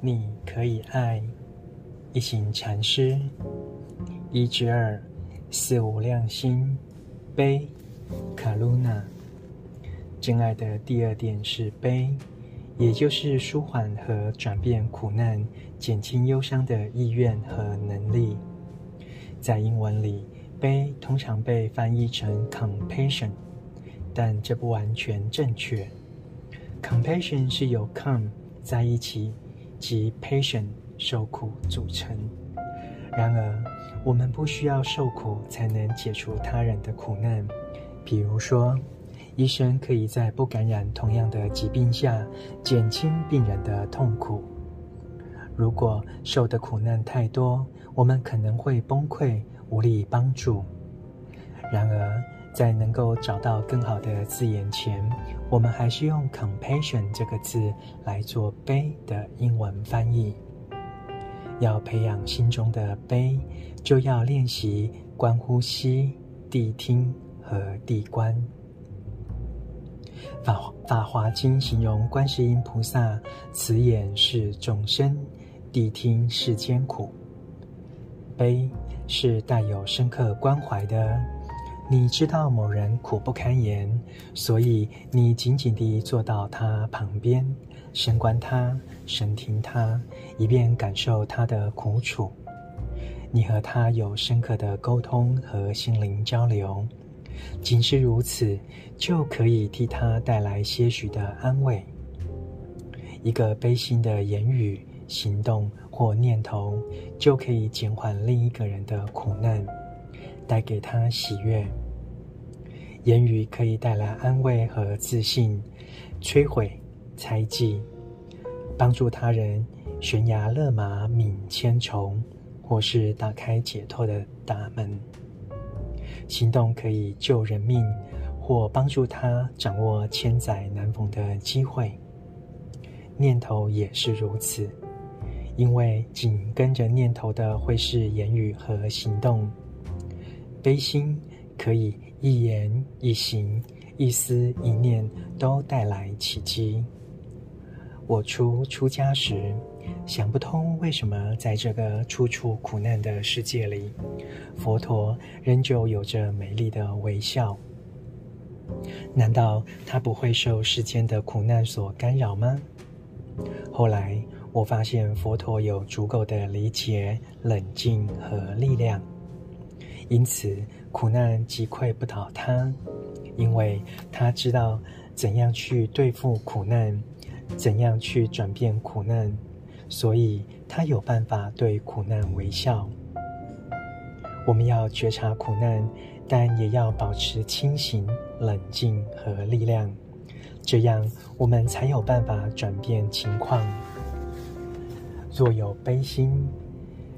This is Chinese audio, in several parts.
你可以爱。一行禅师，一之二，四无量心，悲，卡鲁那。真爱的第二点是悲，也就是舒缓和转变苦难、减轻忧伤的意愿和能力。在英文里，悲通常被翻译成 compassion，但这不完全正确。compassion 是由 come 在一起及 patient 受苦组成。然而，我们不需要受苦才能解除他人的苦难。比如说，医生可以在不感染同样的疾病下减轻病人的痛苦。如果受的苦难太多，我们可能会崩溃，无力帮助。然而，在能够找到更好的字眼前，我们还是用 “compassion” 这个字来做“悲”的英文翻译。要培养心中的悲，就要练习观呼吸、谛听和谛观。法《法华经》形容观世音菩萨慈眼视众生，谛听世间苦。悲是带有深刻关怀的。你知道某人苦不堪言，所以你紧紧地坐到他旁边，深观他，深听他，以便感受他的苦楚。你和他有深刻的沟通和心灵交流。仅是如此，就可以替他带来些许的安慰。一个悲心的言语、行动或念头，就可以减缓另一个人的苦难，带给他喜悦。言语可以带来安慰和自信，摧毁猜忌，帮助他人悬崖勒马泯千重，或是打开解脱的大门。行动可以救人命，或帮助他掌握千载难逢的机会。念头也是如此，因为紧跟着念头的会是言语和行动。悲心可以一言一行、一思一念都带来奇迹。我初出家时，想不通为什么在这个处处苦难的世界里，佛陀仍旧有着美丽的微笑。难道他不会受世间的苦难所干扰吗？后来我发现佛陀有足够的理解、冷静和力量，因此苦难击溃不倒他，因为他知道怎样去对付苦难，怎样去转变苦难。所以，他有办法对苦难微笑。我们要觉察苦难，但也要保持清醒、冷静和力量，这样我们才有办法转变情况。若有悲心，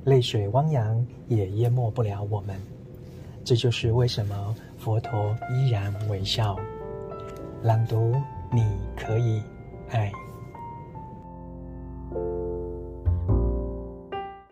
泪水汪洋也淹没不了我们。这就是为什么佛陀依然微笑。朗读，你可以爱。